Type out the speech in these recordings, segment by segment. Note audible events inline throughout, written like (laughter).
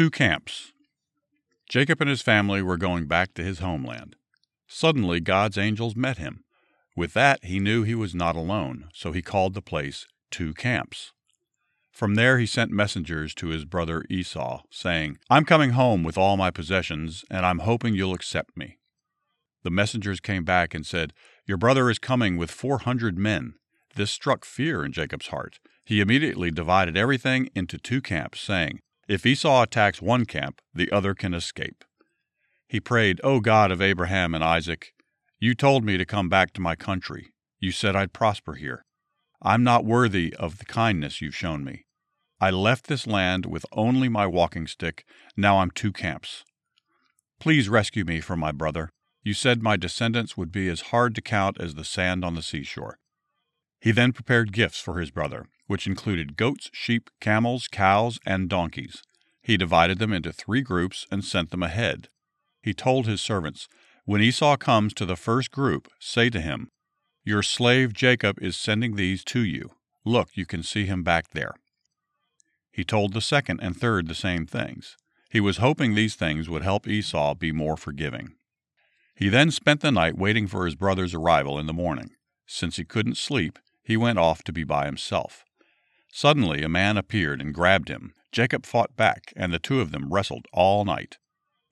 Two camps. Jacob and his family were going back to his homeland. Suddenly, God's angels met him. With that, he knew he was not alone, so he called the place Two Camps. From there, he sent messengers to his brother Esau, saying, I'm coming home with all my possessions, and I'm hoping you'll accept me. The messengers came back and said, Your brother is coming with four hundred men. This struck fear in Jacob's heart. He immediately divided everything into two camps, saying, If Esau attacks one camp, the other can escape. He prayed, O God of Abraham and Isaac, you told me to come back to my country. You said I'd prosper here. I'm not worthy of the kindness you've shown me. I left this land with only my walking stick. Now I'm two camps. Please rescue me from my brother. You said my descendants would be as hard to count as the sand on the seashore. He then prepared gifts for his brother, which included goats, sheep, camels, cows, and donkeys. He divided them into three groups and sent them ahead. He told his servants, When Esau comes to the first group, say to him, Your slave Jacob is sending these to you. Look, you can see him back there. He told the second and third the same things. He was hoping these things would help Esau be more forgiving. He then spent the night waiting for his brother's arrival in the morning. Since he couldn't sleep, he went off to be by himself. Suddenly a man appeared and grabbed him. Jacob fought back, and the two of them wrestled all night.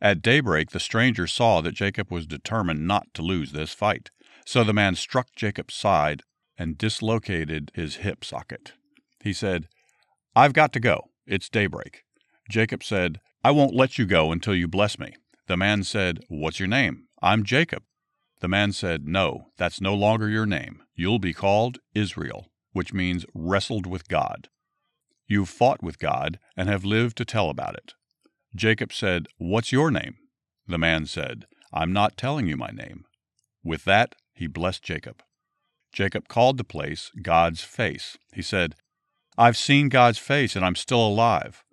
At daybreak, the stranger saw that Jacob was determined not to lose this fight. So the man struck Jacob's side and dislocated his hip socket. He said, I've got to go. It's daybreak. Jacob said, I won't let you go until you bless me. The man said, What's your name? I'm Jacob. The man said, No, that's no longer your name. You'll be called Israel, which means wrestled with God. You've fought with God and have lived to tell about it. Jacob said, What's your name? The man said, I'm not telling you my name. With that, he blessed Jacob. Jacob called the place God's face. He said, I've seen God's face and I'm still alive.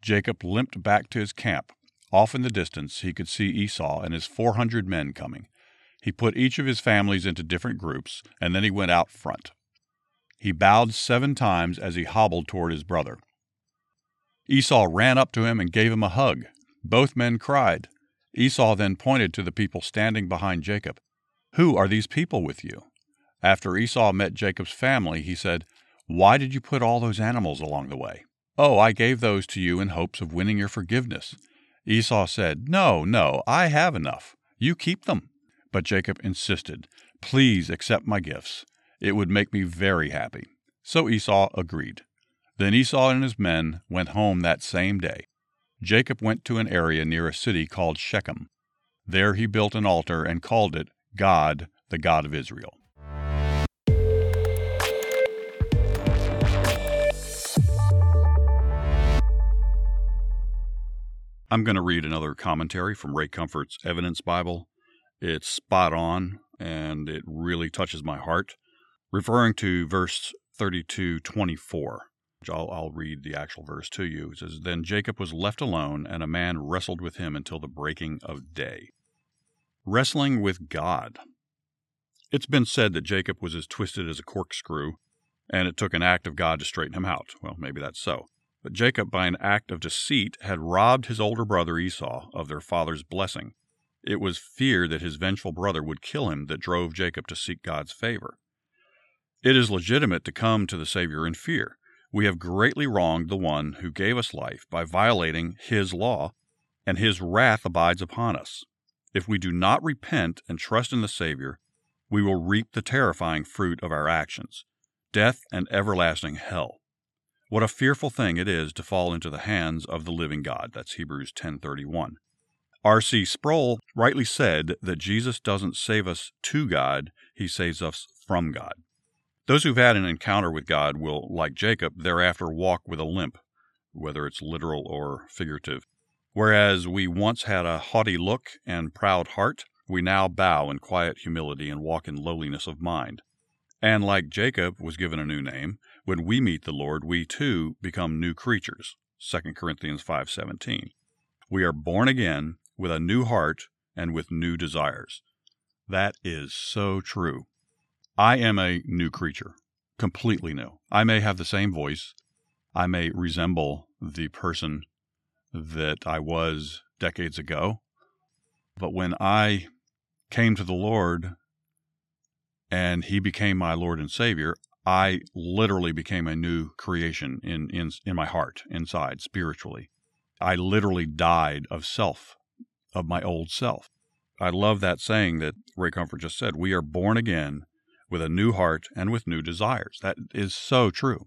Jacob limped back to his camp. Off in the distance, he could see Esau and his 400 men coming. He put each of his families into different groups, and then he went out front. He bowed seven times as he hobbled toward his brother. Esau ran up to him and gave him a hug. Both men cried. Esau then pointed to the people standing behind Jacob. Who are these people with you? After Esau met Jacob's family, he said, why did you put all those animals along the way? Oh, I gave those to you in hopes of winning your forgiveness. Esau said, No, no, I have enough. You keep them. But Jacob insisted, Please accept my gifts. It would make me very happy. So Esau agreed. Then Esau and his men went home that same day. Jacob went to an area near a city called Shechem. There he built an altar and called it God, the God of Israel. I'm going to read another commentary from Ray Comfort's Evidence Bible. It's spot on and it really touches my heart. Referring to verse 32 24, I'll, I'll read the actual verse to you. It says, Then Jacob was left alone, and a man wrestled with him until the breaking of day. Wrestling with God. It's been said that Jacob was as twisted as a corkscrew, and it took an act of God to straighten him out. Well, maybe that's so. But Jacob, by an act of deceit, had robbed his older brother Esau of their father's blessing. It was fear that his vengeful brother would kill him that drove Jacob to seek God's favor. It is legitimate to come to the Savior in fear. We have greatly wronged the one who gave us life by violating his law, and his wrath abides upon us. If we do not repent and trust in the Savior, we will reap the terrifying fruit of our actions death and everlasting hell. What a fearful thing it is to fall into the hands of the living God. That's Hebrews 10:31. R.C. Sproul rightly said that Jesus doesn't save us to God, he saves us from God. Those who've had an encounter with God will, like Jacob, thereafter walk with a limp, whether it's literal or figurative. Whereas we once had a haughty look and proud heart, we now bow in quiet humility and walk in lowliness of mind. And like Jacob was given a new name, when we meet the Lord, we too become new creatures. 2 Corinthians 5:17. We are born again with a new heart and with new desires. That is so true. I am a new creature, completely new. I may have the same voice. I may resemble the person that I was decades ago. But when I came to the Lord and He became my Lord and Savior, I literally became a new creation in, in, in my heart, inside, spiritually. I literally died of self, of my old self. I love that saying that Ray Comfort just said we are born again with a new heart and with new desires. That is so true.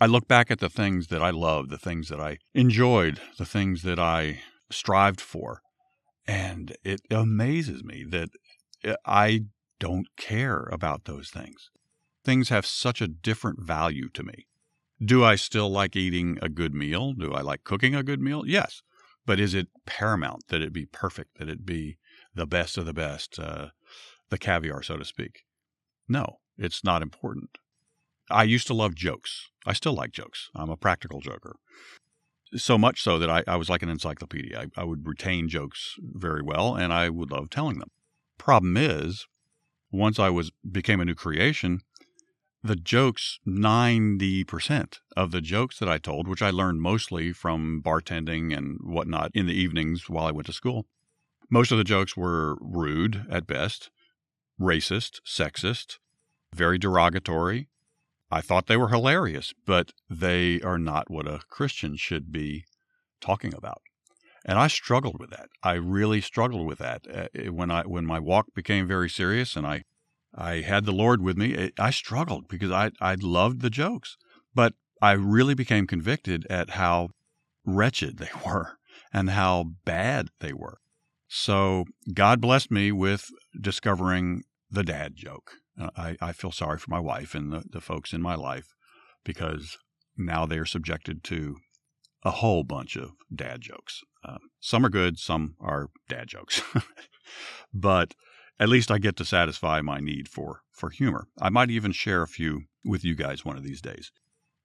I look back at the things that I loved, the things that I enjoyed, the things that I strived for, and it amazes me that I don't care about those things. Things have such a different value to me. Do I still like eating a good meal? Do I like cooking a good meal? Yes. But is it paramount that it be perfect, that it be the best of the best, uh, the caviar, so to speak? No, it's not important. I used to love jokes. I still like jokes. I'm a practical joker. So much so that I, I was like an encyclopedia. I, I would retain jokes very well and I would love telling them. Problem is, once I was became a new creation, the jokes 90% of the jokes that I told, which I learned mostly from bartending and whatnot in the evenings while I went to school, most of the jokes were rude at best, racist, sexist, very derogatory, I thought they were hilarious, but they are not what a Christian should be talking about. And I struggled with that. I really struggled with that uh, when I when my walk became very serious and I I had the Lord with me. It, I struggled because I I loved the jokes, but I really became convicted at how wretched they (laughs) were and how bad they were. So God blessed me with discovering the dad joke. I, I feel sorry for my wife and the, the folks in my life because now they are subjected to a whole bunch of dad jokes. Um, some are good, some are dad jokes. (laughs) but at least I get to satisfy my need for, for humor. I might even share a few with you guys one of these days.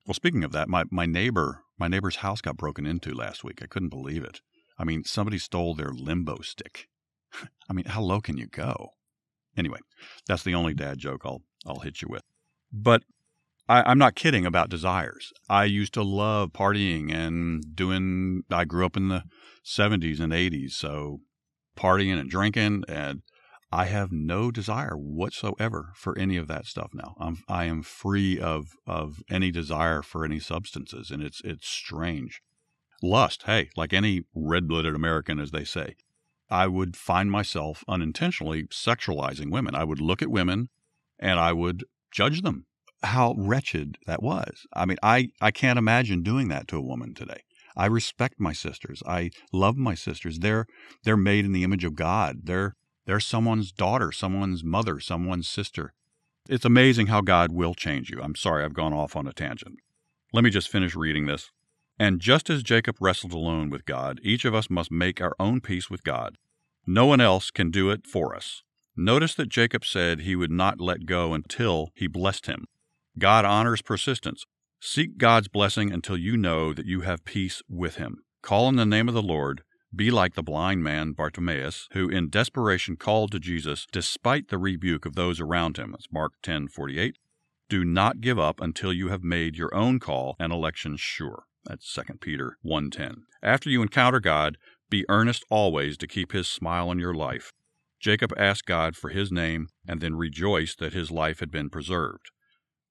Well, speaking of that, my, my neighbor, my neighbor's house got broken into last week. I couldn't believe it. I mean, somebody stole their limbo stick. (laughs) I mean, how low can you go? Anyway, that's the only dad joke I'll I'll hit you with. But I, am not kidding about desires. I used to love partying and doing. I grew up in the 70s and 80s, so partying and drinking, and I have no desire whatsoever for any of that stuff now. I'm I am free of of any desire for any substances, and it's it's strange. Lust, hey, like any red-blooded American, as they say, I would find myself unintentionally sexualizing women. I would look at women and I would judge them. How wretched that was. I mean, I, I can't imagine doing that to a woman today. I respect my sisters. I love my sisters. They're they're made in the image of God. They're they're someone's daughter, someone's mother, someone's sister. It's amazing how God will change you. I'm sorry I've gone off on a tangent. Let me just finish reading this. And just as Jacob wrestled alone with God, each of us must make our own peace with God. No one else can do it for us. Notice that Jacob said he would not let go until he blessed him. God honors persistence. Seek God's blessing until you know that you have peace with him. Call in the name of the Lord. Be like the blind man Bartimaeus, who in desperation called to Jesus despite the rebuke of those around him. That's Mark 10:48. Do not give up until you have made your own call and election sure. That's 2 Peter 1:10. After you encounter God, be earnest always to keep his smile on your life. Jacob asked God for his name and then rejoiced that his life had been preserved.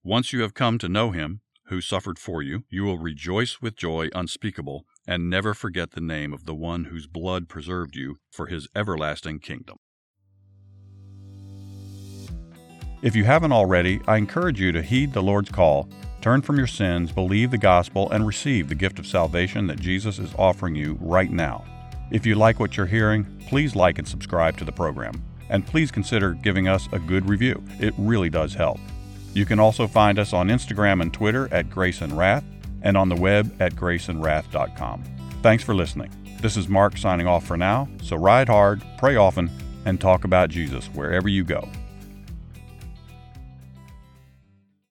Once you have come to know him, who suffered for you, you will rejoice with joy unspeakable and never forget the name of the one whose blood preserved you for his everlasting kingdom. If you haven't already, I encourage you to heed the Lord's call Turn from your sins, believe the gospel, and receive the gift of salvation that Jesus is offering you right now. If you like what you're hearing, please like and subscribe to the program. And please consider giving us a good review. It really does help. You can also find us on Instagram and Twitter at Grace and Wrath and on the web at graceandwrath.com. Thanks for listening. This is Mark signing off for now, so ride hard, pray often, and talk about Jesus wherever you go.